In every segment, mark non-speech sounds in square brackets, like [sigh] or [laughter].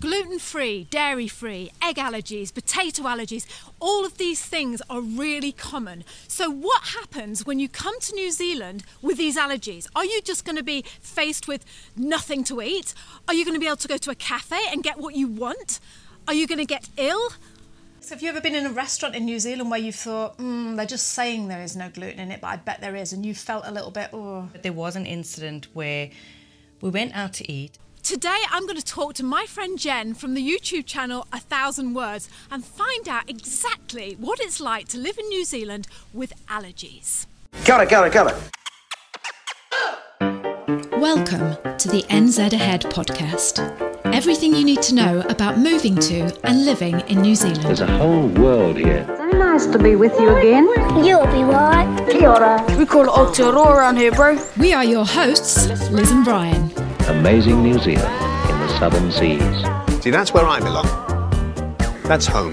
gluten free, dairy free, egg allergies, potato allergies, all of these things are really common. So, what happens when you come to New Zealand with these allergies? Are you just going to be faced with nothing to eat? Are you going to be able to go to a cafe and get what you want? Are you going to get ill? So, have you ever been in a restaurant in New Zealand where you thought, mm, they're just saying there is no gluten in it, but I bet there is, and you felt a little bit, oh. But there was an incident where we went out to eat Today, I'm going to talk to my friend Jen from the YouTube channel A Thousand Words and find out exactly what it's like to live in New Zealand with allergies. Kia ora, kia ora, kia ora. Welcome to the NZ Ahead podcast. Everything you need to know about moving to and living in New Zealand. There's a whole world here. So nice to be with you again. You'll be right. Kia ora. We call it Aotearoa around here, bro. We are your hosts, Liz and Brian. Amazing New Zealand in the southern seas. See, that's where I belong. That's home.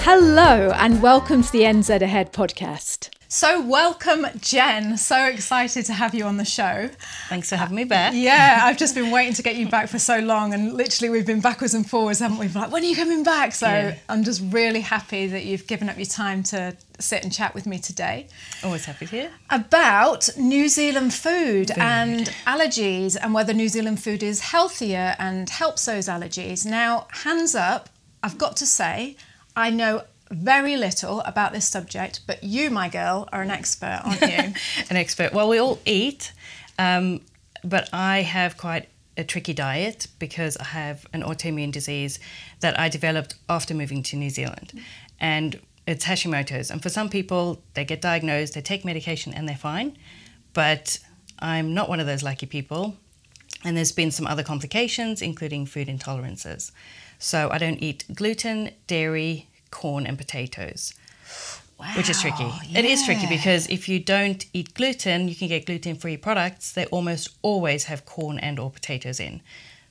Hello, and welcome to the NZ Ahead podcast. So, welcome, Jen. So excited to have you on the show. Thanks for having me back. Yeah, [laughs] I've just been waiting to get you back for so long, and literally we've been backwards and forwards, haven't we? Like, when are you coming back? So Yeah. I'm just really happy that you've given up your time to sit and chat with me today Always happy to hear. about New Zealand food, and allergies, and whether New Zealand food is healthier and helps those allergies. Now, hands up, I've got to say, I know very little about this subject, but you, my girl, are an expert, aren't you? [laughs] An expert. Well, we all eat, um, but I have quite a tricky diet because I have an autoimmune disease that I developed after moving to New Zealand. And it's Hashimoto's. And for some people, they get diagnosed, they take medication, and they're fine. But I'm not one of those lucky people. And there's been some other complications, including food intolerances. So I don't eat gluten, dairy, corn, and potatoes. Which is tricky. It is tricky because if you don't eat gluten, you can get gluten-free products. They almost always have corn and or potatoes in.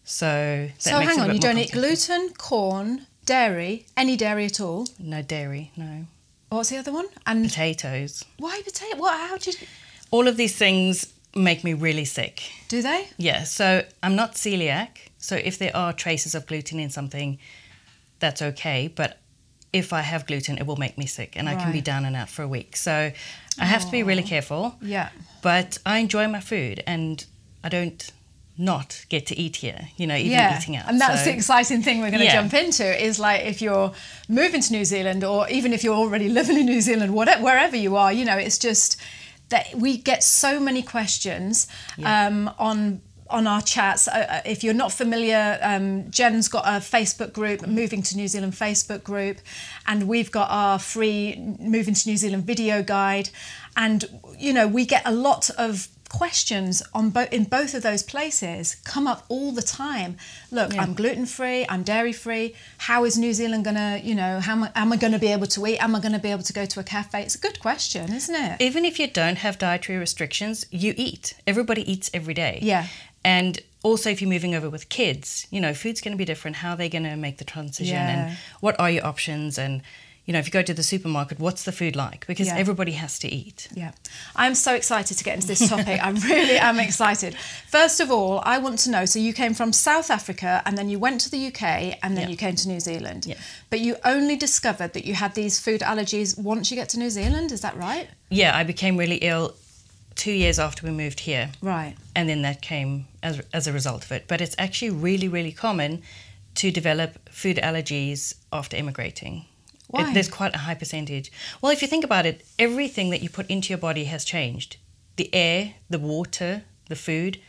So so hang on, you don't eat gluten, corn, dairy, any dairy at all. No dairy, no What's the other one? And potatoes. why potato? What? How did you All of these things make me really sick. do they? Yeah, so I'm not celiac. So if there are traces of gluten in something, that's okay. But if I have gluten, it will make me sick and I can be down and out for a week. So I have to be really careful. Yeah. But I enjoy my food and I don't not get to eat here, you know, even yeah, eating out. and that's So- the exciting thing we're going to Yeah. jump into is like if you're moving to New Zealand or even if you're already [laughs] living in New Zealand, whatever, wherever you are, you know, it's just that we get so many questions um, on on our chats. Uh, uh, if you're not familiar, um, Jen's got a Facebook group, Moving to New Zealand Facebook group, and we've got our free Moving to New Zealand video guide, and you know we get a lot of questions on both in both of those places come up all the time look i'm gluten free i'm dairy free how is new zealand gonna you know how am I, am I gonna be able to eat am i gonna be able to go to a cafe it's a good question isn't it even if you don't have dietary restrictions, you eat. Everybody eats every day. Yeah. And also, if you're moving over with kids, you know, food's going to be different. How are they going to make the transition? Yeah. And what are your options? And, you know, if you go to the supermarket, what's the food like? Because Yeah. everybody has to eat. Yeah, I'm so excited to get into this topic. I really am excited. First of all, I want to know so you came from South Africa and then you went to the UK and then Yeah. you came to New Zealand. Yeah. But you only discovered that you had these food allergies once you get to New Zealand, is that right? Yeah, I became really ill two years after we moved here. Right. and then that came as, as a result of it. But it's actually really, really common to develop food allergies after immigrating. Why? It, there's quite a high percentage. Well, if you think about it, everything that you put into your body has changed. The air, the water, the food,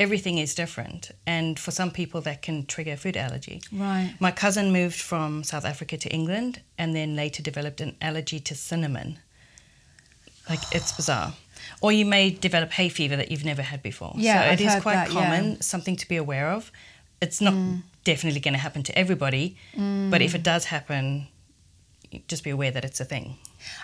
everything is different. And for some people, that can trigger food allergy. Right. My cousin moved from South Africa to England and then later developed an allergy to cinnamon. Like, it's bizarre. Or you may develop hay fever that you've never had before. Yeah, so I've it is heard quite that, yeah. Mm. common, something to be aware of. It's not definitely going to happen to everybody, but if it does happen, just be aware that it's a thing.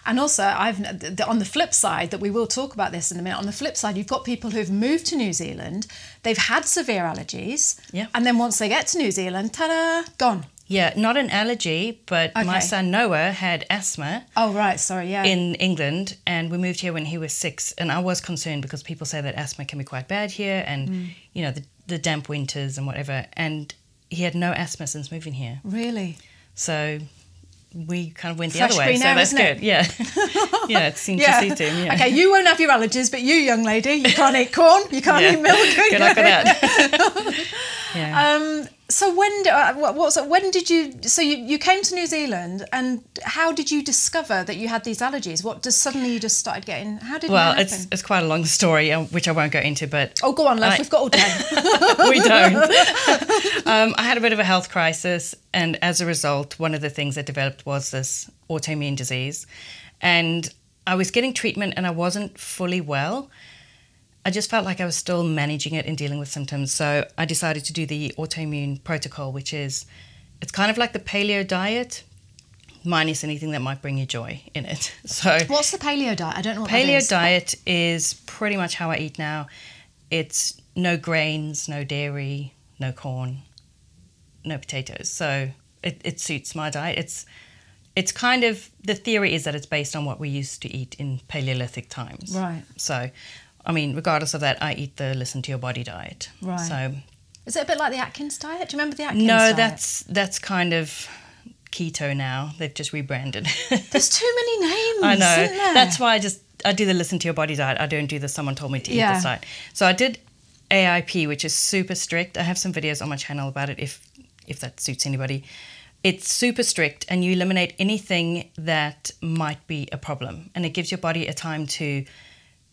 And also, I've the- on the flip side that we will talk about this in a minute. On the flip side, you've got people who've moved to New Zealand, they've had severe allergies, Yeah. and then once they get to New Zealand, ta-da, gone. Yeah, not an allergy, but my son Noah had asthma. Oh right, sorry, yeah. in England, and we moved here when he was six. And I was concerned because people say that asthma can be quite bad here, and Mm. you know the the damp winters and whatever. And he had no asthma since moving here. Really? So we kind of went the Fresh other way. So air, that's isn't it? good. Yeah. [laughs] yeah, it seemed to suit him. Yeah. Okay, you won't have your allergies, but you, young lady, you can't eat corn, you can't Yeah. eat milk. [laughs] Good luck with that. [laughs] yeah. Um, so when uh, what, what's when did you so you, you came to New Zealand and how did you discover that you had these allergies? What does suddenly you just started getting? How did well, it's it's quite a long story, uh, which I won't go into, but oh, go on, love. I- We've got all day. [laughs] we don't. [laughs] [laughs] um, I had a bit of a health crisis, and as a result, one of the things that developed was this autoimmune disease. And I was getting treatment, and I wasn't fully well. I just felt like I was still managing it and dealing with symptoms. So I decided to do the autoimmune protocol, which is it's kind of like the paleo diet, minus anything that might bring you joy in it. [laughs] So What's the paleo diet? I don't know what paleo is. diet is pretty much how I eat now. It's no grains, no dairy, no corn, no potatoes. So it, it suits my diet. It's it's kind of the theory is that it's based on what we used to eat in Paleolithic times. Right. So, I mean, regardless of that, I eat the listen to your body diet. Right. So Is it a bit like the Atkins diet? Do you remember the Atkins diet? no, diet? that's that's kind of keto now. They've just rebranded. [laughs] There's too many names. I know. That's why I just I do the listen to your body diet. I don't do the someone told me to eat Yeah. this diet. So I did AIP, which is super strict. I have some videos on my channel about it if if that suits anybody. It's super strict and you eliminate anything that might be a problem and it gives your body a time to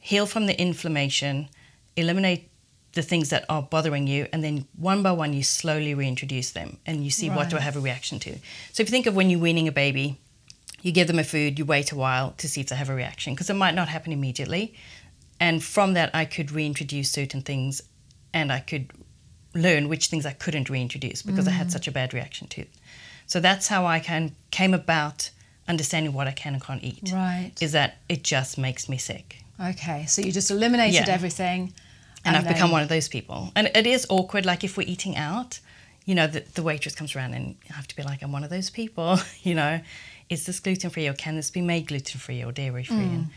heal from the inflammation, eliminate the things that are bothering you, and then one by one you slowly reintroduce them and you see what do I have a reaction to. So if you think of when you're weaning a baby, you give them a food, you wait a while to see if they have a reaction because it might not happen immediately. And from that, I could reintroduce certain things and I could learn which things I couldn't reintroduce because I had mm-hmm. such a bad reaction to it. So that's how I can, came about understanding what I can and can't eat. Right. Is that it just makes me sick. Okay, so you just eliminated Yeah. everything. And, I've then- become one of those people. And it is awkward. Like if we're eating out, you know, the, the waitress comes around and I have to be like, I'm one of those people, [laughs] you know, is this gluten free or can this be made gluten free or dairy free? Mm. And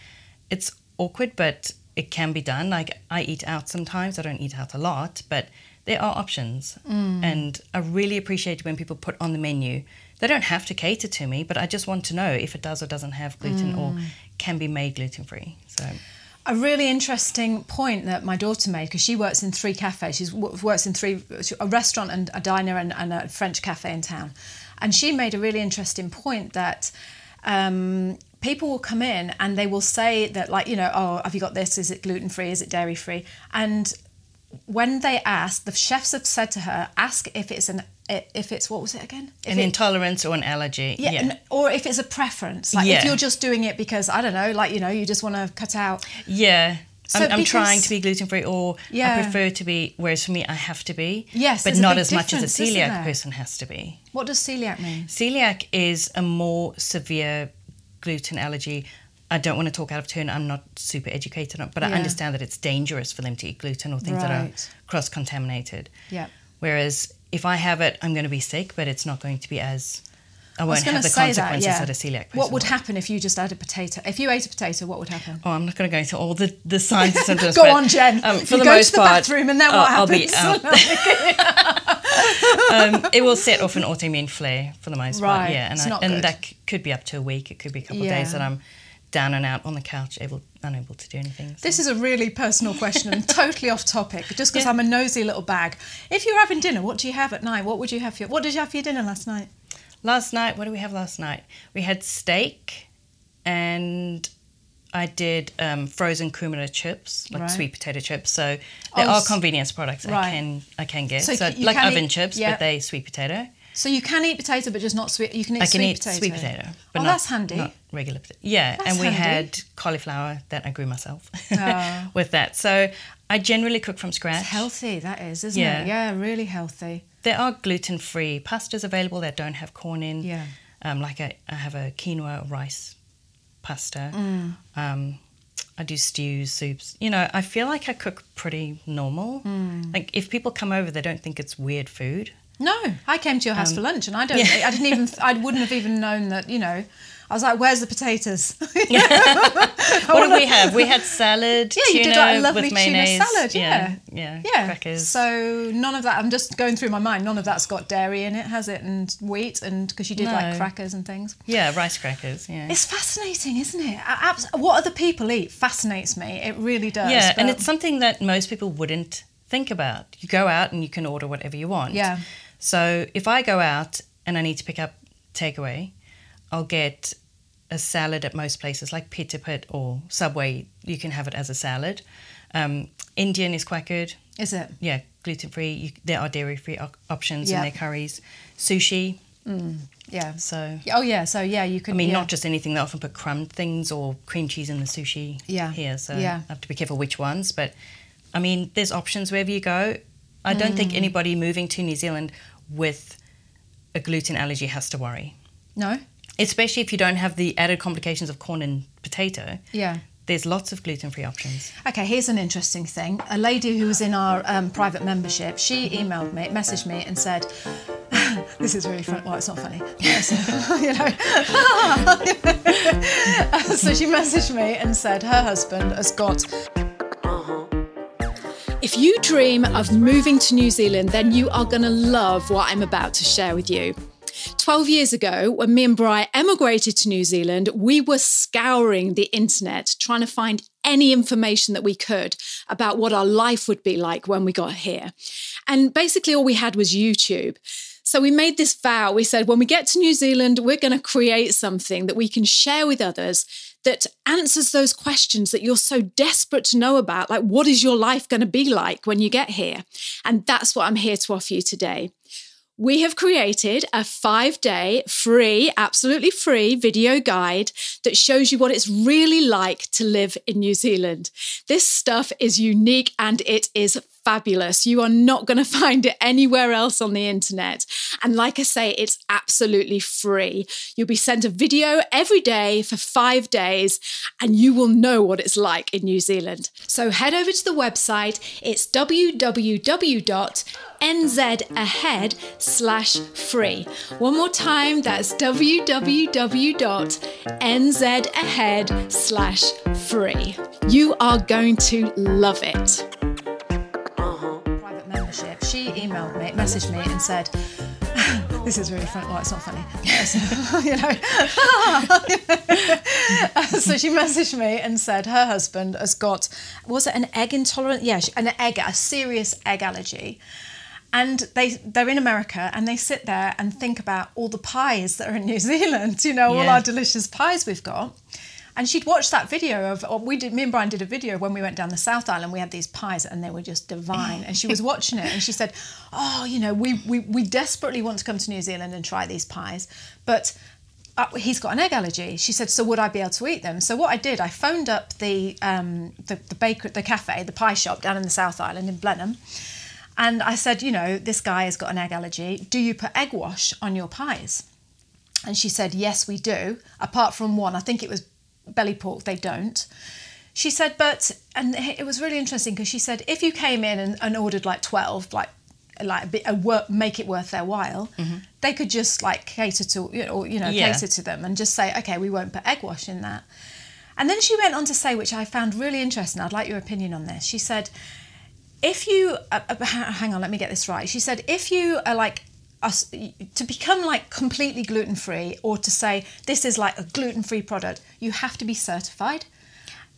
it's awkward, but it can be done. Like I eat out sometimes. I don't eat out a lot, but there are options. Mm. And I really appreciate when people put on the menu. They don't have to cater to me, but I just want to know if it does or doesn't have gluten or Mm. can be made gluten free. So a really interesting point that my daughter made because she works in three cafes. She works in three a restaurant and a diner and, and a French cafe in town, and she made a really interesting point that. Um, People will come in and they will say that, like, you know, oh, have you got this? Is it gluten free? Is it dairy free? And when they ask, the chefs have said to her, ask if it's an, if it's what was it again? If an it- intolerance or an allergy. yeah, n- or if it's a preference, like if you're just doing it because I don't know, like you know, you just want to cut out. Yeah. So I'm, I'm trying to be gluten free, or Yeah. I prefer to be. Whereas for me, I have to be. Yes, but not as much as a celiac person has to be. What does celiac mean? Celiac is a more severe gluten allergy. I don't want to talk out of turn. I'm not super educated on, but I understand that it's dangerous for them to eat gluten or things that are cross contaminated. Yeah. Whereas if I have it, I'm going to be sick, but it's not going to be as. I I was won't going have the say that. Yeah. that a celiac person what would happen if you just had a potato? If you ate a potato, what would happen? Oh, I'm not going to go into all the, the signs and [laughs] symptoms. Go on, Jen. Um, for you the go most to the part, bathroom, and then I'll- what I'll be happens? [laughs] um, it will set off an autoimmune flare for the most Right, part. Yeah, and, I, and that could be up to a week. It could be a couple of days that I'm down and out on the couch, able unable to do anything. so. This is a really personal question and [laughs] totally off topic. Just because Yeah. I'm a nosy little bag. If you're having dinner, what do you have at night? What would you have for your, What did you have for your dinner last night? last night. What did we have last night? We had steak, and I did um, frozen kumara chips, like Right. sweet potato chips. So there Oh, are convenience products right. I can I can get. So So, like can oven eat- chips, yeah. but they sweet potato. So you can eat potato, but just not sweet. You can eat I can sweet eat potato. sweet potato, but oh, not, that's handy. not regular potato. Yeah, That's and we handy. had cauliflower that I grew myself Oh. [laughs] with that. So I generally cook from scratch. It's healthy, that is, isn't Yeah. it? Yeah, really healthy. There are gluten-free pastas available that don't have corn in. Yeah. Um, like I, I have a quinoa rice pasta. Mm. Um, I do stews, soups. You know, I feel like I cook pretty normal. Mm. Like if people come over, they don't think it's weird food. No, I came to your house for lunch, and I don't. Um, yeah. I didn't even. [laughs] I wouldn't have even known that. You know, I was like, "Where's the potatoes?" [laughs] [laughs] What did we have? We had salad, Yeah, you tuna did like a lovely tuna salad, yeah. yeah, Yeah. crackers. So none of that. I'm just going through my mind. None of that's got dairy in it, has it? And wheat, and because you did like crackers and things. yeah, rice crackers. Yeah, It's fascinating, isn't it? What other people eat fascinates me. It really does. yeah, and it's something that most people wouldn't think about. You go out and you can order whatever you want. Yeah. So if I go out and I need to pick up takeaway, I'll get a salad at most places like Pizza Pit or Subway. You can have it as a salad. Um, Indian is quite good. Is it? Yeah, gluten free. There are dairy free op- options Yeah. in their curries. Sushi. Yeah. So Oh yeah. So yeah, you can. I mean, yeah. not just anything. They often put crumb things or cream cheese in the sushi Yeah. here. So Yeah. I have to be careful which ones. But I mean, there's options wherever you go. I don't think Mm. anybody moving to New Zealand with a gluten allergy has to worry, No. especially if you don't have the added complications of corn and potato. Yeah. There's lots of gluten free options. Okay, here's an interesting thing. A lady who was in our um, private membership, she emailed me, messaged me, and said, [laughs] "This is really funny. Well, it's not funny, So, [laughs] you know." [laughs] so she messaged me and said her husband has got If you dream of moving to New Zealand, then you are going to love what I'm about to share with you. 12 years ago, when me and Bri emigrated to New Zealand, we were scouring the internet trying to find any information that we could about what our life would be like when we got here. And basically, all we had was YouTube. So we made this vow. We said, when we get to New Zealand, we're going to create something that we can share with others that answers those questions that you're so desperate to know about. Like, what is your life going to be like when you get here? And that's what I'm here to offer you today. We have created a five day free, absolutely free video guide that shows you what it's really like to live in New Zealand. This stuff is unique and it is fabulous. You are not going [laughs] to find it anywhere else on the internet. And like I say, it's absolutely free. You'll be sent a video every day for five days and you will know what it's like in New Zealand. So head over to the website. It's www.nzahead slash free. One more time, that's www.nzahead slash free. You are going to love it. Messaged me, and said. [laughs] This is really funny. Well, it's not funny. So, [laughs] you know. [laughs] so she messaged me and said her husband has got, was it an egg intolerant? Yeah, an egg, a serious egg allergy. And they they're in America and they sit there and think about all the pies that are in New Zealand. You know, all our delicious pies we've got. And she'd watched that video of we did me and Brian did a video when we went down the South Island. We had these pies and they were just divine. And she was watching it and she said, "Oh, you know, we we, we desperately want to come to New Zealand and try these pies, but." Uh, he's got an egg allergy. She said, "So would I be able to eat them?" So what I did, I phoned up the um, the, the baker, the cafe, the pie shop down in the South Island in Blenheim, and I said, "You know, this guy has got an egg allergy. Do you put egg wash on your pies?" And she said, Yes, we do. Apart from one, I think it was belly pork, they don't. She said, But, and it was really interesting because she said, if you came in and, and ordered like 12, like, like a bit, a work, make it worth their while, they could just like cater to, you know, or, you know, Yeah. cater to them and just say, okay, we won't put egg wash in that. And then she went on to say, which I found really interesting. I'd like your opinion on this. She said, if you uh, uh, hang on let me get this right she said if you are like us to become like completely gluten free or to say this is like a gluten free product you have to be certified.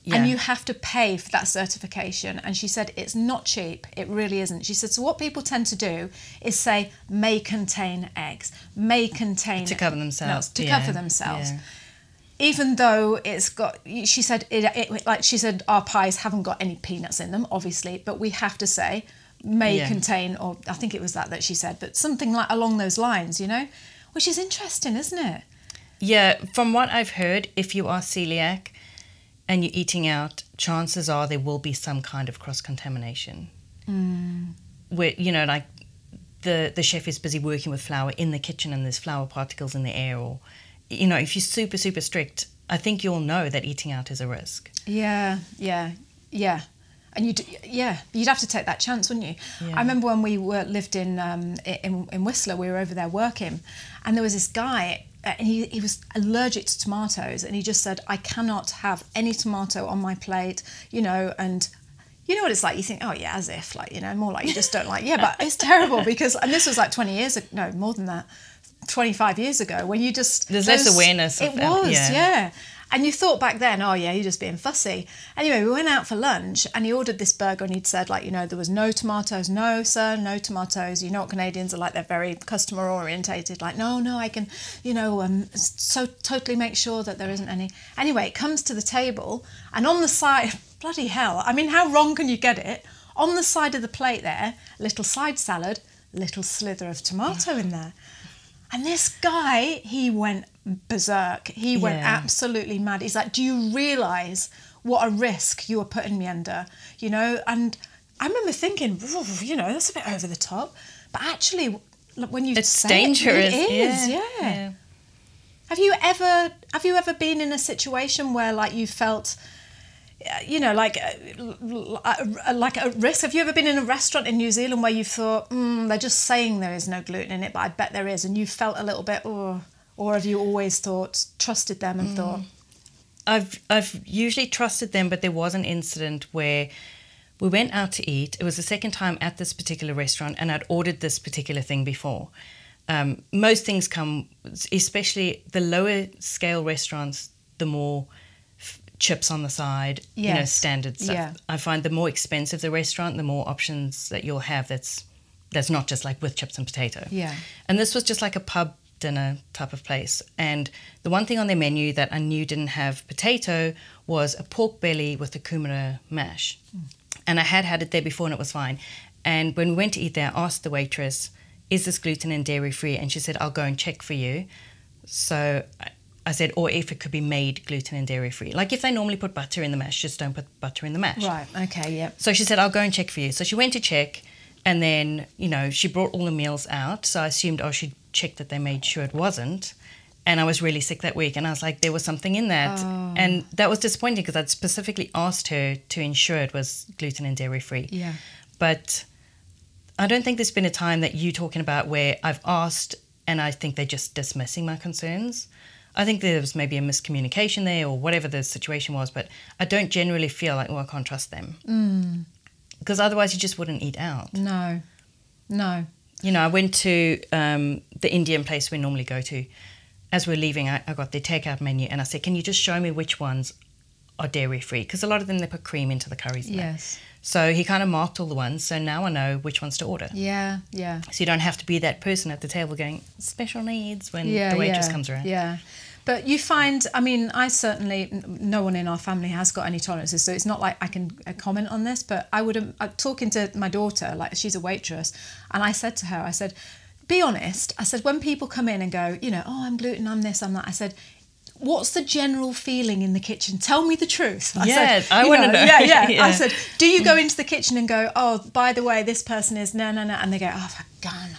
Yeah. and you have to pay for that certification. And she said it's not cheap. It really isn't. She said so what people tend to do is say may contain eggs. May contain To cover themselves, nuts, to yeah, cover themselves yeah. even though it's got she said it, it like she said our pies haven't got any peanuts in them obviously but we have to say may Yeah. contain or i think it was that that she said but something like along those lines you know which is interesting isn't it Yeah, from what I've heard, if you are celiac and you're eating out, chances are there will be some kind of cross contamination. Hmm. Where you know, like the the chef is busy working with flour in the kitchen, and there's flour particles in the air, or you know, if you're super super strict, I think you'll know that eating out is a risk. yeah yeah yeah And you, yeah, you'd have to take that chance, wouldn't you? Yeah. I remember when we were lived in um, in in Whistler, we were over there working, and there was this guy, uh, and he he was allergic to tomatoes, and he just said, I cannot have any tomato on my plate, you know, and. You know what it's like? You think, oh yeah, as if, like you know, more like you just don't like. Yeah, but it's [laughs] terrible because, and this was like twenty years ago, no, more than that, twenty five years ago, when you just There's less awareness It of- was, yeah. yeah. And you thought back then, oh yeah, you're just being fussy. Anyway, we went out for lunch and he ordered this burger and he'd said like, you know, there was no tomatoes. No, sir, no tomatoes. You know what Canadians are like? They're very customer orientated. Like, no, no, I can, you know, um, so totally make sure that there isn't any. Anyway, it comes to the table and on the side, [laughs] bloody hell. I mean, how wrong can you get it? On the side of the plate there, little side salad, little slither of tomato in there. And this guy, he went berserk. He went Yeah. absolutely mad. He's like, Do you realise what a risk you are putting me under? You know? And I remember thinking, you know, that's a bit over the top. But actually, when you It's dangerous. It, it is, yeah. yeah. Have you ever have you ever been in a situation where like you felt you know, like uh, like a risk. Have you ever been in a restaurant in New Zealand where you thought, mm, they're just saying there is no gluten in it, but I bet there is, and you felt a little bit, oh, or have you always thought, trusted them and thought, I've I've usually trusted them, but there was an incident where we went out to eat. It was the second time at this particular restaurant, and I'd ordered this particular thing before. Um, most things come, especially the lower scale restaurants, the more f- chips on the side, you know, standard stuff. Yeah. I find the more expensive the restaurant, the more options that you'll have. That's that's not just like with chips and potato. Yeah. And this was just like a pub dinner type of place. And the one thing on their menu that I knew didn't have potato was a pork belly with a kumara mash. Mm. And I had had it there before and it was fine. And when we went to eat there, I asked the waitress, is this gluten and dairy free? And she said, I'll go and check for you. So I- I said, or if it could be made gluten and dairy free. Like if they normally put butter in the mash, just don't put butter in the mash. right, okay, yeah, So she said, I'll go and check for you. So she went to check, and then, you know, she brought all the meals out. So I assumed, oh, she'd checked that they made sure it wasn't. And I was really sick that week, and I was like, there was something in that. Oh. And that was disappointing because I'd specifically asked her to ensure it was gluten and dairy free. yeah, But I don't think there's been a time that you're talking about where I've asked and I think they're just dismissing my concerns. I think there was maybe a miscommunication there or whatever the situation was, but I don't generally feel like, oh, I can't trust them. Mm. Because otherwise, you just wouldn't eat out. no, no, You know, I went to um, the Indian place we normally go to. As we're leaving, I, I got their takeout menu and I said, can you just show me which ones are dairy free? Because a lot of them, they put cream into the curries. yes, So he kind of marked all the ones. So now I know which ones to order. yeah, yeah. So you don't have to be that person at the table going special needs when yeah, the waitress yeah, comes around. Yeah. But you find, I mean, I certainly, no one in our family has got any tolerances, so it's not like I can uh, comment on this. But I would, um, uh, talking to my daughter, like she's a waitress, and I said to her, I said, be honest. I said, when people come in and go, you know, oh, I'm gluten, I'm this, I'm that, I said, what's the general feeling in the kitchen? Tell me the truth. I Yeah, said, I wanna know. Yeah, yeah, [laughs] I said, do you go into the kitchen and go, oh, by the way, this person is no, no, no, and they go, oh, for God.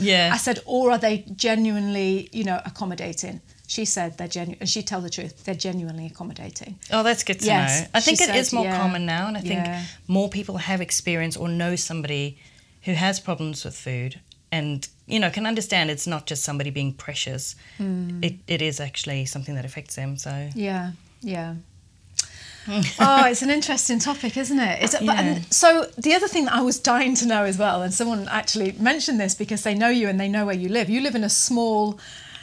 Yeah. I said, or are they genuinely, you know, accommodating? She said they're genuine, and she tell the truth. They're genuinely accommodating. Oh, that's good to Yes, know. I think she it is said, more yeah, common now, and I think yeah. more people have experience or know somebody who has problems with food, and you know can understand it's not just somebody being precious. Hmm. It it is actually something that affects them. So Yeah, yeah. [laughs] oh, it's an interesting topic, isn't it? It's, but, Yeah. and so the other thing that I was dying to know as well, and someone actually mentioned this because they know you and they know where you live. You live in a small,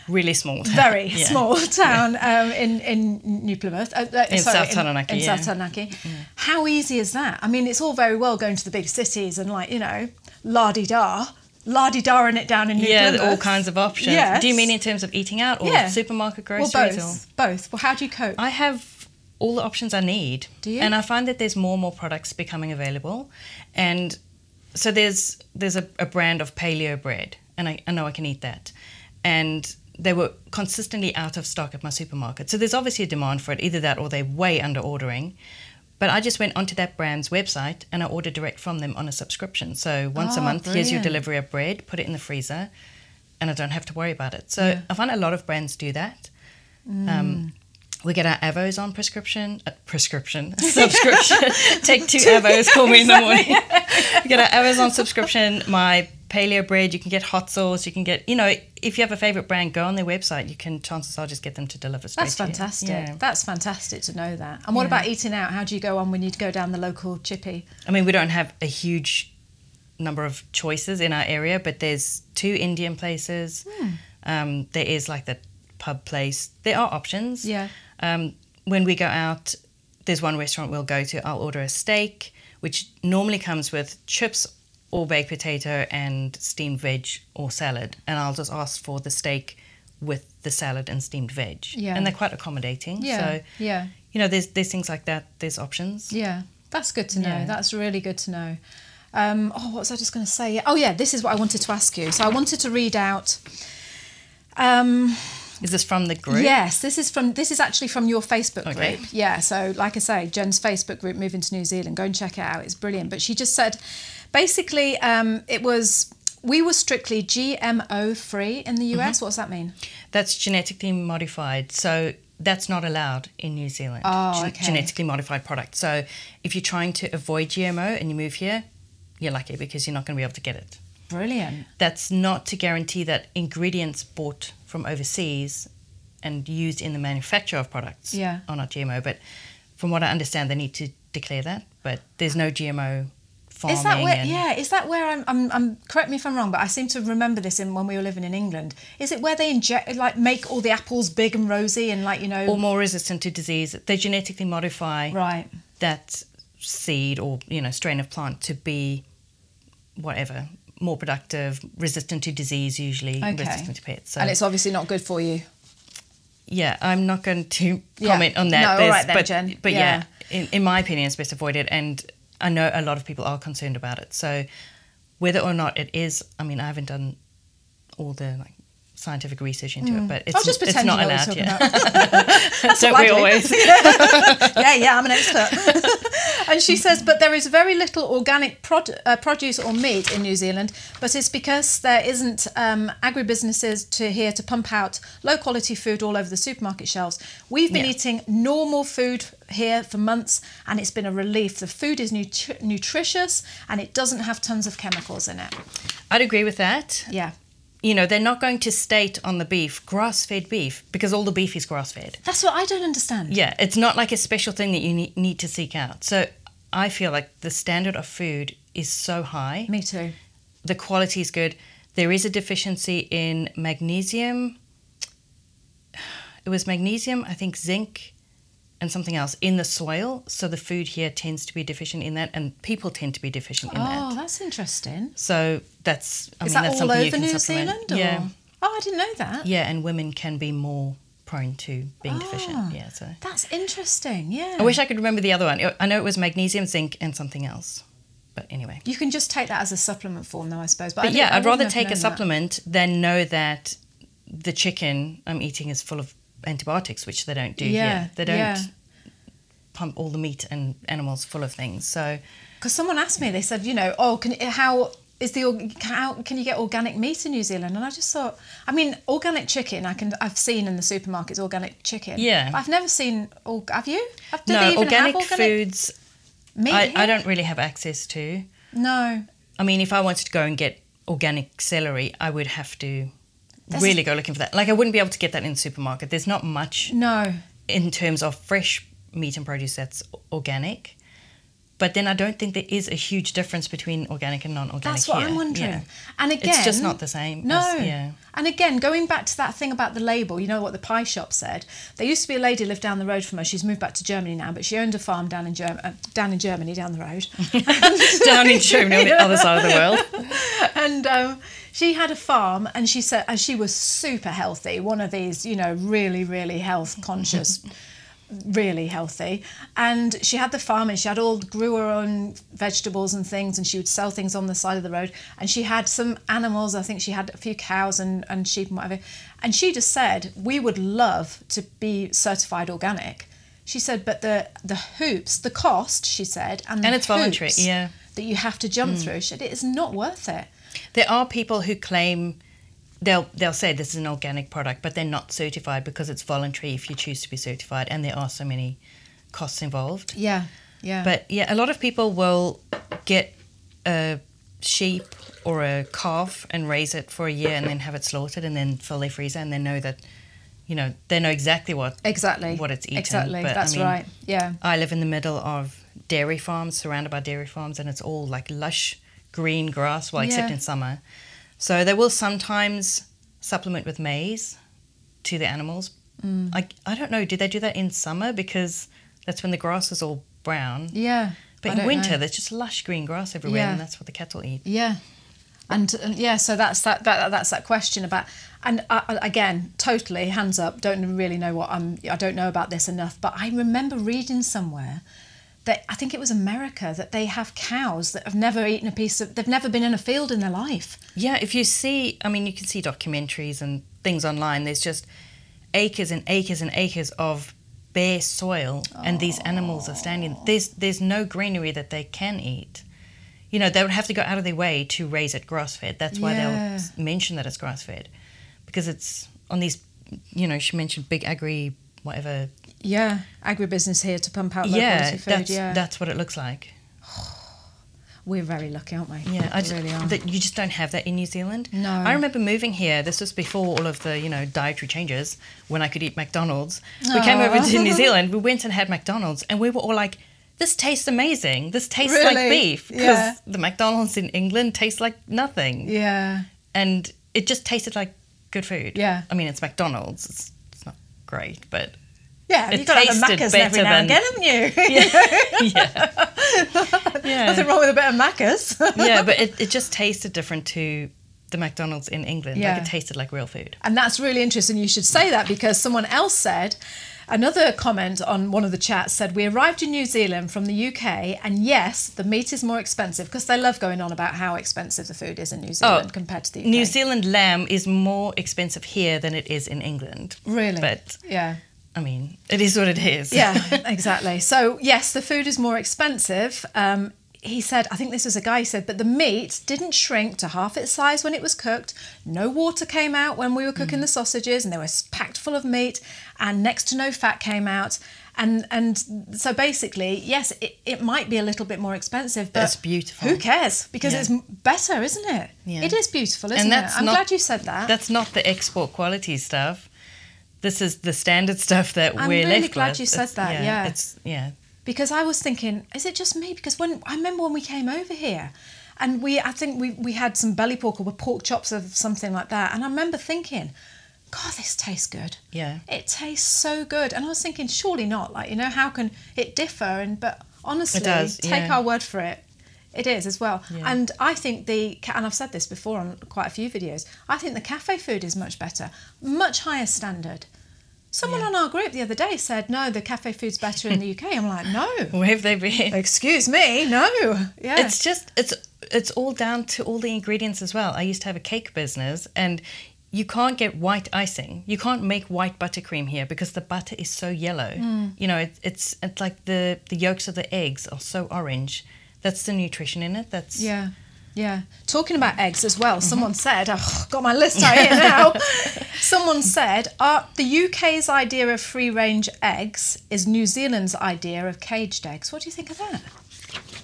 really small, town. very [laughs] Yeah. small town um, in in New Plymouth, uh, uh, In South Taranaki, In, yeah. South Taranaki. How easy is that? I mean, it's all very well going to the big cities and like you know, la di da, la di da, it down in New Plymouth. Yeah, Plymouth. all kinds of options. Yes. Do you mean in terms of eating out or Yeah. supermarket well, groceries? or? both, both. Well, how do you cope? I have all the options I need. Do you? And I find that there's more and more products becoming available. And so there's there's a, a brand of paleo bread, and I, I know I can eat that. And they were consistently out of stock at my supermarket. So there's obviously a demand for it, either that or they're way under ordering. But I just went onto that brand's website and I ordered direct from them on a subscription. So once a Oh, month, here's your delivery of bread, put it in the freezer, and I don't have to worry about it. So Yeah. I find a lot of brands do that. Mm. Um, we get our Avos on prescription, uh, prescription, [laughs] subscription. Take two Avos, call me in the [laughs] morning. we get our Avos on subscription. My paleo bread, you can get hot sauce, you can get, you know, if you have a favorite brand, go on their website. You can, chances are, just get them to deliver straight That's to you. fantastic. Yeah. That's fantastic to know that. And what about eating out? How do you go on when you go down the local chippy? I mean, we don't have a huge number of choices in our area, but there's two Indian places. Hmm. Um, there is like the pub place. There are options. Yeah. Um, when we go out, there's one restaurant we'll go to. I'll order a steak, which normally comes with chips or baked potato and steamed veg or salad, and I'll just ask for the steak with the salad and steamed veg. Yeah. And they're quite accommodating. Yeah. So yeah. you know, there's there's things like that. There's options. Yeah, that's good to know. Yeah. That's really good to know. Um, oh, what was I just going to say? Oh, yeah, this is what I wanted to ask you. So I wanted to read out. Um, Is this from the group? yes, this is from this is actually from your Facebook Okay. group. Yeah, so like I say, Jen's Facebook group, Moving to New Zealand. Go and check it out. It's brilliant. But she just said, basically, um, it was we were strictly GMO free in the Mm-hmm. US. What does that mean? That's genetically modified. So that's not allowed in New Zealand. Oh, okay. Genetically modified product. So if you're trying to avoid GMO and you move here, you're lucky because you're not going to be able to get it. Brilliant. That's not to guarantee that ingredients bought from overseas and used in the manufacture of products Yeah. are not GMO. But from what I understand, they need to declare that. But there's no GMO farming. Is that where? Yeah, is that where I'm, I'm? I'm. Correct me if I'm wrong, but I seem to remember this in when we were living in England. Is it where they inject, like, make all the apples big and rosy and like you know? Or more resistant to disease. They genetically modify right. that seed or you know strain of plant to be whatever more productive, resistant to disease usually, Okay. resistant to pests. So and it's obviously not good for you. yeah, I'm not going to Yeah. comment on that. No, all right then, but, Jen. But Yeah. yeah, in, in my opinion, it's best avoided, and I know a lot of people are concerned about it. So whether or not it is, I mean, I haven't done all the like scientific research into it, but it's, just it's not you know what allowed yet. talking [laughs] Don't we do. always? [laughs] yeah, yeah, I'm an expert. [laughs] and she says, but there is very little organic prod- uh, produce or meat in New Zealand, but it's because there isn't um, agribusinesses to here to pump out low quality food all over the supermarket shelves. We've been Yeah. eating normal food here for months, and it's been a relief. The food is nutri- nutritious and it doesn't have tons of chemicals in it. I'd agree with that. Yeah. You know, they're not going to state on the beef grass fed beef because all the beef is grass fed. That's what I don't understand. Yeah, it's not like a special thing that you need to seek out. So I feel like the standard of food is so high. Me too. The quality is good. There is a deficiency in magnesium. [sighs] It was magnesium, I think zinc, and something else in the soil. So the food here tends to be deficient in that, and people tend to be deficient in that. Oh, that's interesting. So that's I Is mean that that's all something you over can New supplement. Zealand? Or? Yeah, Oh, I didn't know that. yeah, and women can be more prone to being Ah. deficient. Yeah, so That's interesting. Yeah. I wish I could remember the other one. I know it was magnesium, zinc, and something else. But anyway. You can just take that as a supplement form, though, I suppose. But, But didn't- yeah, I I'd rather take a known that. supplement than know that the chicken I'm eating is full of antibiotics, which they don't do Yeah, here. They don't yeah. pump all the meat and animals full of things. So Because someone asked me, they said, you know, oh, can how is the how can you get organic meat in New Zealand? And I just thought, I mean, organic chicken, I can I've seen in the supermarkets organic chicken. Yeah. But I've never seen. Or, have you? Have, no, even organic, have organic foods meat I, I don't really have access to. No. I mean, if I wanted to go and get organic celery, I would have to That's- really go looking for that. Like I wouldn't be able to get that in the supermarket. There's not much No. in terms of fresh meat and produce that's organic. But then I don't think there is a huge difference between organic and non-organic. That's what here. I'm wondering. Yeah. And again, It's just not the same No. as- yeah. And again, going back to that thing about the label, you know what the pie shop said. There used to be a lady lived down the road from us. She's moved back to Germany now, but she owned a farm down in Germany, uh, down in Germany, down the road. [laughs] Down in Germany on the other side of the world. [laughs] and um, she had a farm, and she said, and she was super healthy. One of these, you know, really, really health conscious. [laughs] really healthy. And she had the farm and she had all grew her own vegetables and things and she would sell things on the side of the road. And she had some animals i think she had a few cows and, and sheep and whatever. And she just said we would love to be certified organic. She said but the the hoops the cost she said and, And it's voluntary, yeah. that you have to jump hmm. through she said it is not worth it. There are people who claim they'll they'll say this is an organic product, but they're not certified because it's voluntary if you choose to be certified, and there are so many costs involved. Yeah, yeah. But yeah, a lot of people will get a sheep or a calf and raise it for a year and then have it slaughtered and then fill their freezer and they know that, you know, they know exactly what exactly what it's eaten. Exactly, But, I that's mean, right. Yeah, I live in the middle of dairy farms, surrounded by dairy farms, and it's all like lush green grass, well, except Yeah. in summer. So they will sometimes supplement with maize to the animals. Mm. I, I don't know, do they do that in summer? Because that's when the grass is all brown. yeah. But I in winter, know. there's just lush green grass everywhere, Yeah. and that's what the cattle eat. Yeah, and, and yeah, so that's that, that that's that question about, and I, I- again, totally hands up. Don't really know what I'm. I don't know about this enough, but I remember reading somewhere that I think it was America that they have cows that have never eaten a piece of. They've never been in a field in their life. Yeah, if you see, I mean, you can see documentaries and things online. There's just acres and acres and acres of bare soil, and these animals are standing. There's there's no greenery that they can eat. You know, they would have to go out of their way to raise it grass fed. That's why Yeah. they'll mention that it's grass fed, because it's on these. You know, she mentioned big agri whatever. Yeah, agribusiness here to pump out low yeah, quality food. that's yeah, that's what it looks like. [sighs] we're very lucky, aren't we? Yeah, I We just, really are. that you just don't have that in New Zealand. No. I remember moving here. This was before all of the you know dietary changes when I could eat McDonald's. We came over to New [laughs] Zealand. We went and had McDonald's, and we were all like, "This tastes amazing. This tastes like Really? beef." Because Yeah. the McDonald's in England tastes like nothing, yeah, and it just tasted like good food. Yeah. I mean it's McDonald's. It's, it's not great, but yeah. It You've got to have a Macca's every now and again, haven't you? [laughs] yeah, [laughs] yeah, Nothing wrong with a bit of Macca's. [laughs] yeah. But it, it just tasted different to the McDonald's in England. Yeah. Like it tasted like real food. And that's really interesting. You should say that because someone else said, another comment on one of the chats said, We arrived in New Zealand from the UK, and yes, the meat is more expensive because they love going on about how expensive the food is in New Zealand oh, compared to the UK. Oh, New Zealand lamb is more expensive here than it is in England. Really? But yeah. I mean, it is what it is. Yeah, [laughs] exactly. So, yes, the food is more expensive. Um, he said, I think this was a guy who said, but the meat didn't shrink to half its size when it was cooked. No water came out when we were cooking the sausages, and they were packed full of meat, and next to no fat came out. And and so basically, yes, it, it might be a little bit more expensive, but That's beautiful. Who cares? Because Yeah. it's better, isn't it? Yeah. It is beautiful, isn't and that's it? I'm not, glad you said that. That's not the export quality stuff. This is the standard stuff that we're. I'm we're really left glad with. you said It's- that, yeah. It's yeah. because I was thinking, is it just me? Because when I remember when we came over here, and we, I think we we had some belly pork or pork chops or something like that, and I remember thinking, God, this tastes good. Yeah. It tastes so good, and I was thinking, surely not. Like you know, how can it differ? And but honestly, does, take yeah. our word for it. It is as well, Yeah. and I think the and I've said this before on quite a few videos. I think the cafe food is much better, much higher standard. Someone on our group the other day said, "No, the cafe food's better in the UK." I'm like, "No, [laughs] Where have they been? Excuse me, no. Yeah. It's just it's it's all down to all the ingredients as well. I used to have a cake business and you can't get white icing. You can't make white buttercream here because the butter is so yellow. Mm. You know, it, it's it's like the the yolks of the eggs are so orange. That's the nutrition in it. That's yeah. Yeah. Talking about eggs as well, someone said, oh, got my list out here now. [laughs] someone said, uh, the UK's idea of free range eggs is New Zealand's idea of caged eggs. What do you think of that?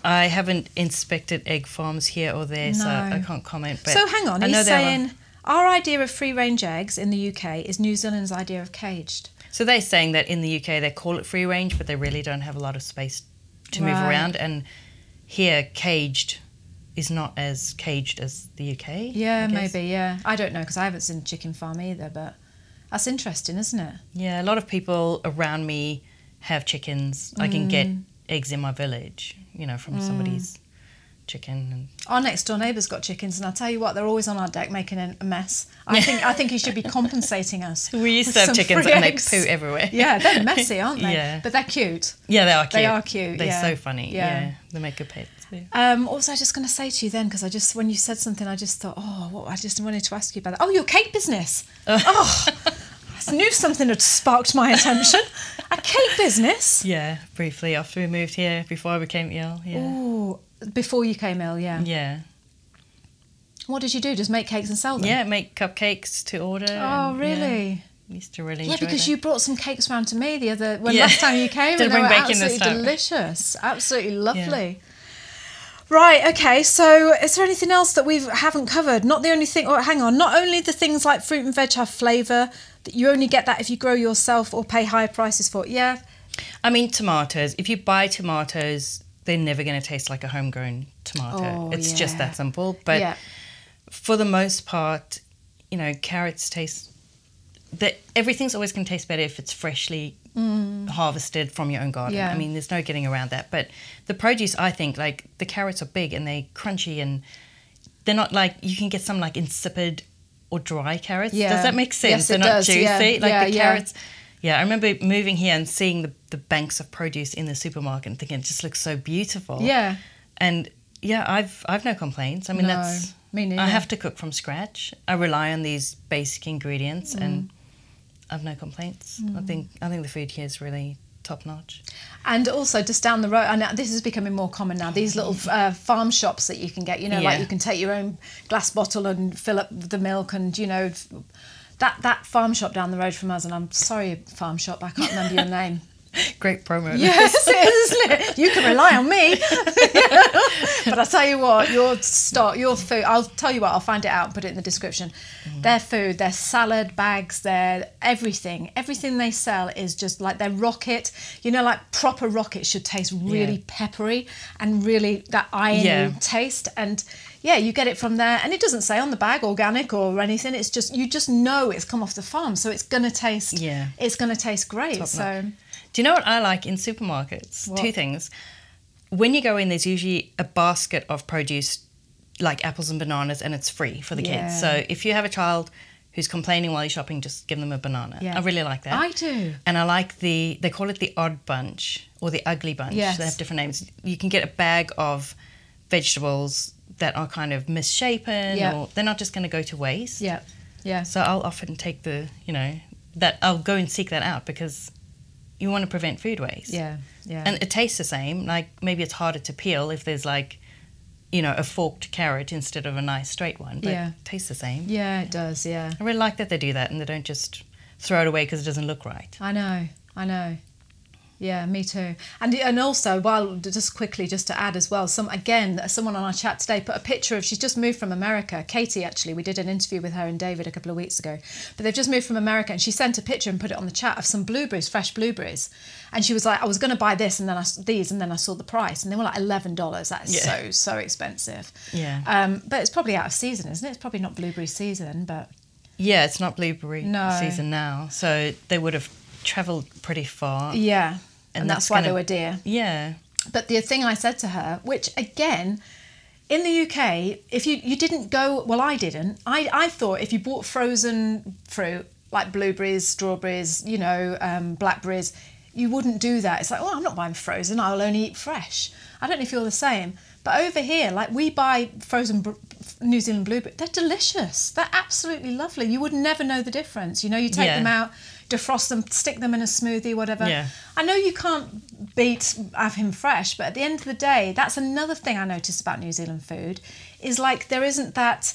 I haven't inspected egg farms here or there, so I can't comment. But so hang on, I know he's saying our idea of free range eggs in the UK is New Zealand's idea of caged. So they're saying that in the UK they call it free range, but they really don't have a lot of space to move around. And here, caged is not as caged as the UK. Yeah, maybe, yeah. I don't know because I haven't seen chicken farm either, but that's interesting, isn't it? Yeah, a lot of people around me have chickens. I can get Mm. eggs in my village, you know, from somebody's chicken. And Our next door neighbour's got chickens, and I'll tell you what, they're always on our deck making a mess. I think I think he should be [laughs] compensating us. we used to have chickens and they poo everywhere. Yeah, they're messy, aren't they? Yeah. But they're cute. Yeah, they are cute. They are cute, They're yeah. so funny. Yeah. Yeah. They make good pets. Yeah. Um, what was I just going to say to you then? Because I just, when you said something, I just thought, oh, what, I just wanted to ask you about that. Oh, your cake business. [laughs] oh, I knew something had sparked my attention. A cake business. [laughs] Yeah, briefly after we moved here, before I became ill. Yeah. Oh, before you came ill, yeah. Yeah. What did you do? Just make cakes and sell them? Yeah, make cupcakes to order. Oh, and, really? Yeah, used to really Yeah, because that. you brought some cakes round to me the other when Yeah. last time you [laughs] came, and they were absolutely delicious, absolutely lovely. Right. Okay. So, is there anything else that we haven't covered? Not the only thing. Oh, hang on. Not only the things like fruit and veg have flavour that you only get that if you grow yourself or pay higher prices for. it. Yeah. I mean, tomatoes. If you buy tomatoes, they're never going to taste like a homegrown tomato. Oh, it's just that simple. But yeah. for the most part, you know, carrots taste. That everything's always going to taste better if it's freshly harvested from your own garden. Mm. Yeah. I mean, there's no getting around that. But the produce, I think, like the carrots are big and they're crunchy and they're not like you can get some like insipid or dry carrots. Yeah. Does that make sense? Yes, they're not does. juicy. Yeah. Like Yeah, the yeah. carrots. Yeah, I remember moving here and seeing the, the banks of produce in the supermarket and thinking it just looks so beautiful. Yeah. And yeah, I've I've no complaints. I mean, No, that's me neither. I have to cook from scratch. I rely on these basic ingredients, Mm. and I've no complaints. I think I think the food here is really top notch. And also, just down the road, and this is becoming more common now. These little uh, farm shops that you can get, you know, like you can take your own glass bottle and fill up the milk, and you know, that that farm shop down the road from us. And I'm sorry, farm shop, I can't remember your [laughs] name. [laughs] Great promo. [laughs] Yes, it is, [laughs] isn't it? You can rely on me. but I tell you what, your stock, your food. I'll tell you what. I'll find it out and put it in the description. Mm. Their food, their salad bags, their everything, everything they sell is just like their rocket. You know, like proper rocket should taste really Yeah. peppery and really that irony Yeah. taste. And yeah, you get it from there, and it doesn't say on the bag organic or anything. It's just you just know it's come off the farm, so it's gonna taste. Yeah. it's gonna taste great. Top so. Do you know what I like in supermarkets? What? Two things. When you go in, there's usually a basket of produce, like apples and bananas, and it's free for the Yeah. kids. So if you have a child who's complaining while you're shopping, just give them a banana. Yeah. I really like that. I do. And I like the they call it the odd bunch or the ugly bunch. Yes. They have different names. You can get a bag of vegetables that are kind of misshapen Yeah. or they're not just going to go to waste. Yeah, yeah. So I'll often take the, you know, that I'll go and seek that out because you want to prevent food waste. Yeah, yeah. And it tastes the same. Like maybe it's harder to peel if there's like, you know, a forked carrot instead of a nice straight one, but Yeah. it tastes the same. yeah, it does. Yeah, I really like that they do that and they don't just throw it away because it doesn't look right. I know. I know. Yeah, me too. And and also, while just quickly, just to add as well, some again, someone on our chat today put a picture of. She's just moved from America. Katie, actually, we did an interview with her and David a couple of weeks ago. But they've just moved from America, and she sent a picture and put it on the chat of some blueberries, fresh blueberries. And she was like, "I was going to buy this, and then I these, and then I saw the price, and they were like eleven dollars. That is Yeah. so so expensive. Yeah. Um, but it's probably out of season, isn't it? It's probably not blueberry season, but Yeah, it's not blueberry No. season now. So they would have traveled pretty far. yeah. And, And that's, that's why gonna- they were dear. Yeah. But the thing I said to her, which again, in the UK, if you, you didn't go, well, I didn't. I, I thought if you bought frozen fruit like blueberries, strawberries, you know, um, blackberries, you wouldn't do that. It's like, oh, I'm not buying frozen. I'll only eat fresh. I don't know if you're the same. But over here, like we buy frozen br- New Zealand blueberries. They're delicious. They're absolutely lovely. You would never know the difference. You know, you take Yeah. them out, defrost them, stick them in a smoothie, whatever. Yeah. I know you can't beat have him fresh, but at the end of the day, that's another thing I noticed about New Zealand food is like there isn't that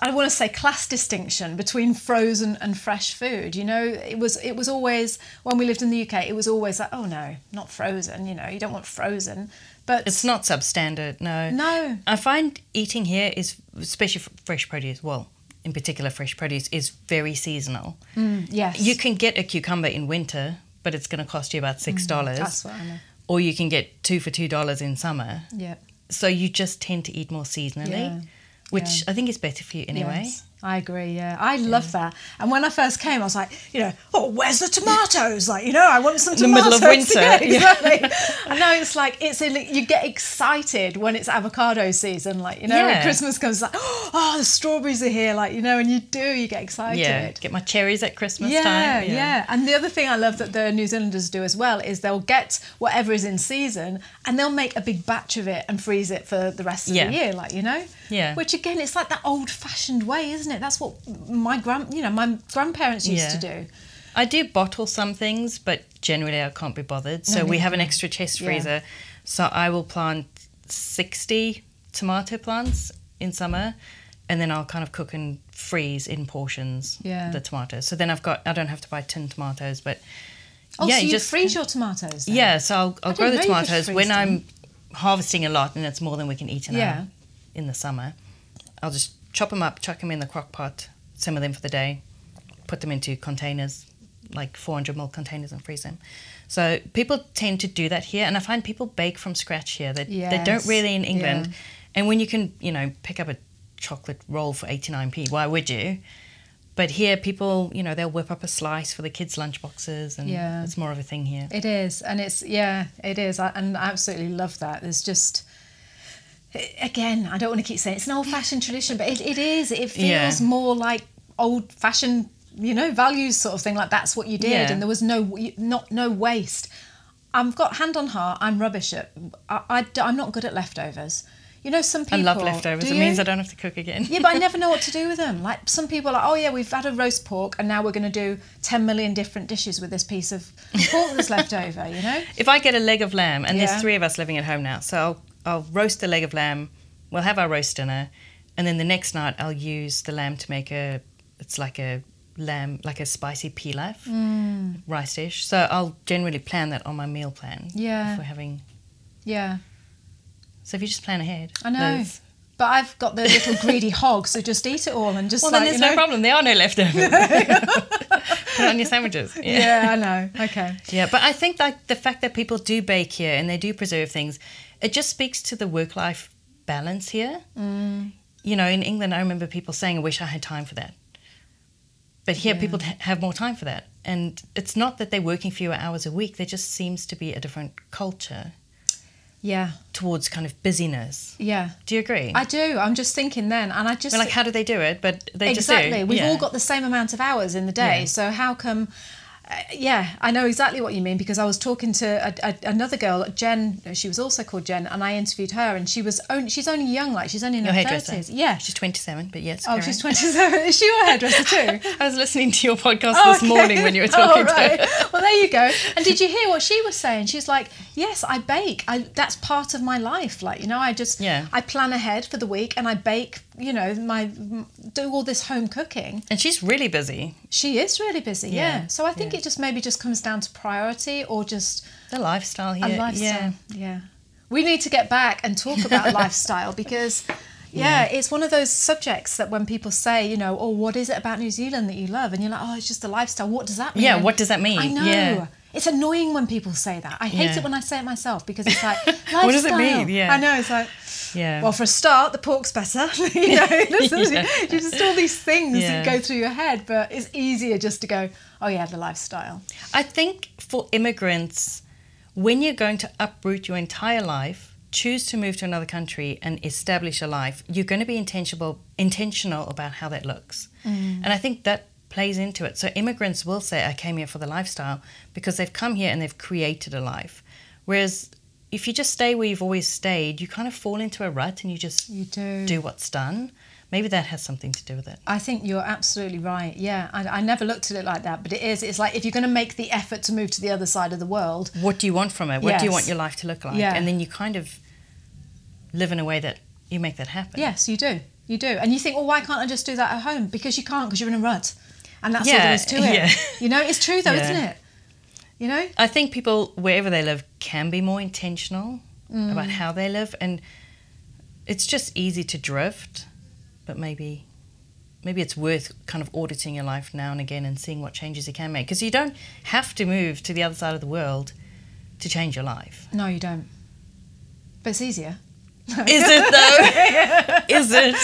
I want to say class distinction between frozen and fresh food. You know, it was it was always when we lived in the UK, it was always like, oh no, not frozen. You know, you don't want frozen. But It's not substandard, no. No. I find eating here is, especially fresh produce, well, in particular fresh produce, is very seasonal. yes, You can get a cucumber in winter, but it's going to cost you about $6. Mm, That's what I know. Or you can get two for $2 in summer. Yeah. So you just tend to eat more seasonally, Yeah. which Yeah. I think is better for you anyway. Yes, I agree. Yeah, I love that. And when I first came, I was like, you know, oh, where's the tomatoes? Like, you know, I want some In the tomatoes. middle of [laughs] winter, Yeah, yeah. exactly. [laughs] I know it's like it's in, you get excited when it's avocado season. Like, you know, when Yeah. Christmas comes, like, [gasps] oh, the strawberries are here. Like, you know, and you do, you get excited. Yeah, get my cherries at Christmas Yeah, time. yeah, And the other thing I love that the New Zealanders do as well is they'll get whatever is in season and they'll make a big batch of it and freeze it for the rest of Yeah. the year, like you know. Yeah. Which again, it's like that old-fashioned way, isn't it? That's what my grand, you know, my grandparents used to do. I do bottle some things, but generally I can't be bothered. So No, we have an extra chest Yeah. freezer. So I will plant 60 tomato plants in summer and then I'll kind of cook and freeze in portions Yeah. the tomatoes. So then I've got I don't have to buy tin tomatoes, but Oh, yeah, so you, just freeze your tomatoes? then? yeah. So I'll, I'll grow the you tomatoes when them. I'm harvesting a lot and it's more than we can eat in Yeah. a, in the summer. I'll just chop them up, chuck them in the crock pot, simmer them for the day, put them into containers, like 400 ml containers, and freeze them. So people tend to do that here, and I find people bake from scratch here. That they don't really in England. yeah. And when you can, you know, pick up a chocolate roll for 89p, why would you? But here, people, you know, they'll whip up a slice for the kids' lunchboxes, and Yeah. it's more of a thing here. It is, and it's yeah, it is, I, and I absolutely love that. There's just again, I don't want to keep saying it's an old-fashioned tradition, but it, it is. It feels Yeah. more like old-fashioned, you know, values sort of thing. Like that's what you did, Yeah. and there was no not no waste. I've got hand on heart. I'm rubbish at. I, I am not good at leftovers. You know, some I people. love leftovers. It means? I don't have to cook again. Yeah, but I never [laughs] know what to do with them. Like some people are like, oh yeah, we've had a roast pork and now we're going to do 10 million different dishes with this piece of pork that's [laughs] left over, you know? if I get a leg of lamb, and Yeah. there's three of us living at home now, so I'll, I'll roast the leg of lamb. We'll have our roast dinner, and then the next night I'll use the lamb to make a. It's like a lamb, like a spicy pilaf Mm. rice dish. So I'll generally plan that on my meal plan. Yeah. If we're having. Yeah, So if you just plan ahead. I know. there's- But I've got the little greedy hog, so just eat it all and just Well, like, then there's you know, no problem. There are no leftovers. [laughs] Put on your sandwiches. Yeah. [laughs] Yeah, I know. Okay. Yeah, but I think like the fact that people do bake here and they do preserve things, it just speaks to the work life balance here. Mm. You know, in England, I remember people saying, "I wish I had time for that," but here people have more time for that, and it's not that they're working fewer hours a week. There just seems to be a different culture Yeah, towards kind of busyness. yeah. Do you agree? I do. I'm just thinking then, and I just We're like, how do they do it? But they just exactly. We've Yeah. all got the same amount of hours in the day, Yeah. so how come? Uh, yeah, I know exactly what you mean because I was talking to a, a, another girl, Jen. She was also called Jen, and I interviewed her, and she was only she's only young, like she's only in Your her hairdresser. thirties. Yeah. she's 27, but yes. Oh, she's 27. [laughs] Is she your hairdresser too? [laughs] I was listening to your podcast Oh, this okay. morning when you were [laughs] Oh, talking right. to her. Well, there you go. And did you hear what she was saying? She's like, "Yes, I bake. I that's part of my life. Like, you know, I just Yeah. I plan ahead for the week and I bake. You know, my do all this home cooking. And she's really busy. She is really busy. Yeah. Yeah, So I think yeah. it just maybe just comes down to priority or just The lifestyle here. lifestyle. Yeah. Yeah. We need to get back and talk about [laughs] lifestyle because. Yeah, it's one of those subjects that when people say, you know, oh, what is it about New Zealand that you love? And you're like, oh, it's just the lifestyle. What does that mean? Yeah, what does that mean? I know. Yeah. It's annoying when people say that. I hate Yeah. it when I say it myself because it's like. [laughs] What does it mean? Yeah. I know. It's like, Yeah. well, for a start, the pork's better. [laughs] you know, [laughs] Yeah. just all these things Yeah. that go through your head, but it's easier just to go, oh, yeah, the lifestyle. I think for immigrants, when you're going to uproot your entire life, choose to move to another country and establish a life, you're going to be intentional intentional about how that looks. Mm. And I think that plays into it. So immigrants will say, I came here for the lifestyle because they've come here and they've created a life. Whereas if you just stay where you've always stayed, you kind of fall into a rut and you just You do. do what's done. Maybe that has something to do with it. I think you're absolutely right. Yeah, I, I never looked at it like that, but it is. It's like if you're going to make the effort to move to the other side of the world, what do you want from it? What do you want your life to look like? Yeah. And then you kind of live in a way that you make that happen. yes, you do. You do. And you think, well, why can't I just do that at home? Because you can't, because you're in a rut. And that's all Yeah, there is to it. yeah. You know, it's true though, Yeah. isn't it? You know? I think people wherever they live can be more intentional Mm. about how they live and it's just easy to drift, but maybe maybe it's worth kind of auditing your life now and again and seeing what changes you can make because you don't have to move to the other side of the world to change your life. No, you don't. But it's easier. Is it though? [laughs] Is it?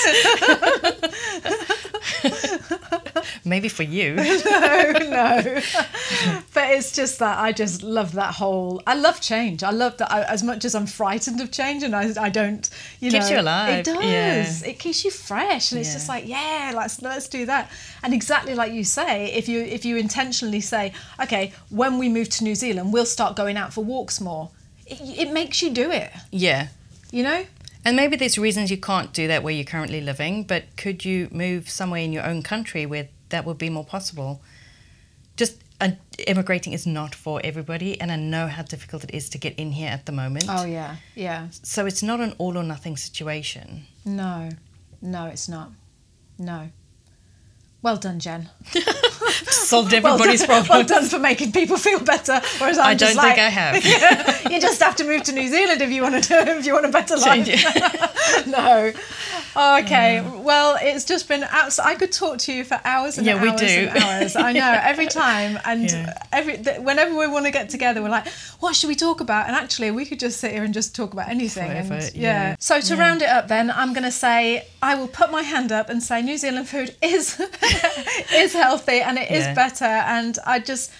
[laughs] [laughs] maybe for you. [laughs] no. no. but it's just that I just love that whole. I love change. I love that. I, as much as I'm frightened of change, and I, I don't. You Keeps know, you alive, It does. yeah. It keeps you fresh, and it's just like, yeah, let's let's do that. And exactly like you say, if you if you intentionally say, okay, when we move to New Zealand, we'll start going out for walks more. It, it makes you do it. Yeah. You know. And maybe there's reasons you can't do that where you're currently living, but could you move somewhere in your own country where that would be more possible? Just uh, immigrating is not for everybody, and I know how difficult it is to get in here at the moment. Oh yeah, yeah. So it's not an all or nothing situation. No, no, it's not. No. Well done, Jen. [laughs] [laughs] Solved Well everybody's done, problem. well done for making people feel better. Whereas I'm I just don't think like, I have. [laughs] you just have to move to New Zealand if you want to do, if you want a better life. [laughs] No. Okay. Mm. Well, it's just been abs- I could talk to you for hours and Yeah, we hours do. and hours. I know every time, and Yeah. every th- whenever we want to get together, we're like, what should we talk about? And actually, we could just sit here and just talk about anything. Forever, yeah. yeah. So to round it up, then I'm going to say I will put my hand up and say New Zealand food is is healthy and it is better, and I just.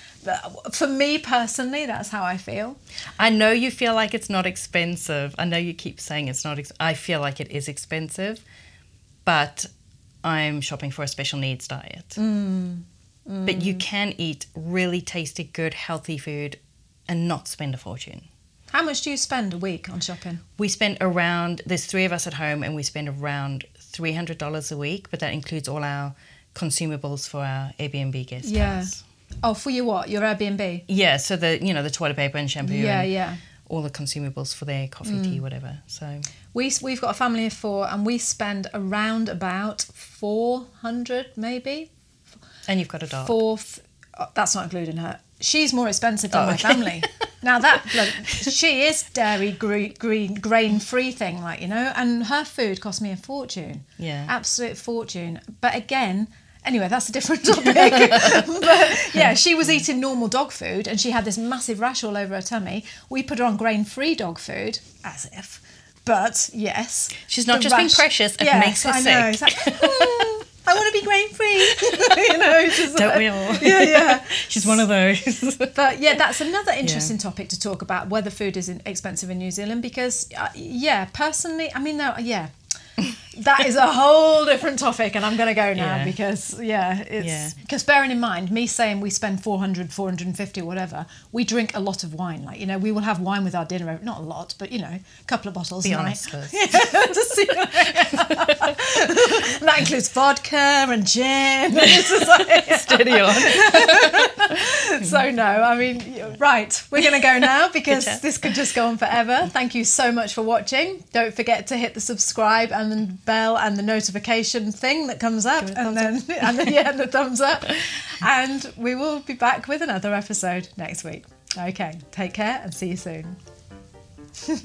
For me personally, that's how I feel. I know you feel like it's not expensive. I know you keep saying it's not. Ex- I feel like it is expensive, but I'm shopping for a special needs diet. Mm. But you can eat really tasty, good, healthy food and not spend a fortune. How much do you spend a week on shopping? We spend around, there's three of us at home, and we spend around $300 a week, but that includes all our consumables for our Airbnb guest Yeah. house. Oh, for your what? Your Airbnb? Yeah, so the you know the toilet paper and shampoo Yeah, and yeah. all the consumables for their coffee, tea, mm. whatever. So We we've got a family of four, and we spend around about four hundred, maybe and you've got a dog. four. oh, that's not including her. She's more expensive than Oh, my okay. family. [laughs] now that bloke, she is dairy, green, green grain free thing, like you know, and her food cost me a fortune. Yeah. absolute fortune. But again. Anyway, that's a different [laughs] topic. [laughs] but yeah, she was eating normal dog food and she had this massive rash all over her tummy. We put her on grain free dog food, as if. But yes. She's not just being precious, it makes her I know. sick. It's like, "Hmm, I want to be grain free. [laughs] you know, just Don't like- we all? Yeah, yeah. She's one of those. But yeah, that's another interesting topic to talk about whether food is expensive in New Zealand because, uh, yeah, personally, I mean, no, yeah, that is a whole different topic, and I'm going to go now Yeah. because, yeah, Yeah. it's because bearing in mind me saying we spend 400, 450, whatever, we drink a lot of wine. Like, you know, we will have wine with our dinner, not a lot, but you know, a couple of bottles Be a night. honest first. Just, you that includes vodka and gin. [laughs] Like- Steady on. [laughs] so no, I mean, right, we're going to go now because this could just go on forever. Thank you so much for watching. Don't forget to hit the subscribe and bell and the notification thing that comes up, and then [laughs] and then yeah, the thumbs up. [laughs] And we will be back with another episode next week. Okay, take care and see you soon. [laughs]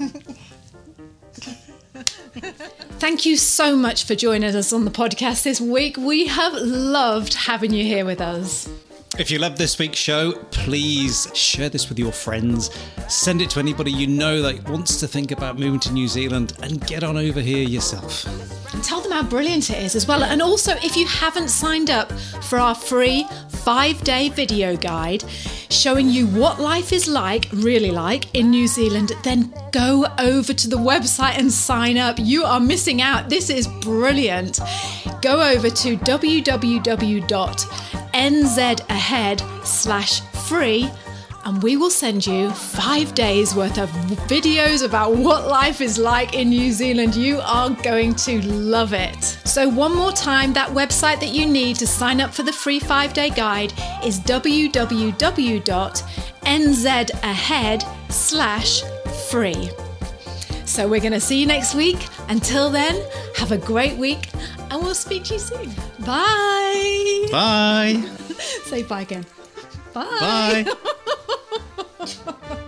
Thank you so much for joining us on the podcast this week. We have loved having you here with us. If you love this week's show, please share this with your friends. Send it to anybody you know that wants to think about moving to New Zealand and get on over here yourself. Tell them how brilliant it is as well. And also, if you haven't signed up for our free five day video guide showing you what life is like, really like, in New Zealand, then go over to the website and sign up. You are missing out. This is brilliant. Go over to www.nzahead slash free and we will send you five days worth of videos about what life is like in New Zealand. You are going to love it. So, one more time, that website that you need to sign up for the free five day guide is www.nzahead slash free. So, we're going to see you next week. Until then, have a great week and we'll speak to you soon. Bye. Bye. [laughs] Say bye again. Bye. Bye. [laughs] Ha ha ha!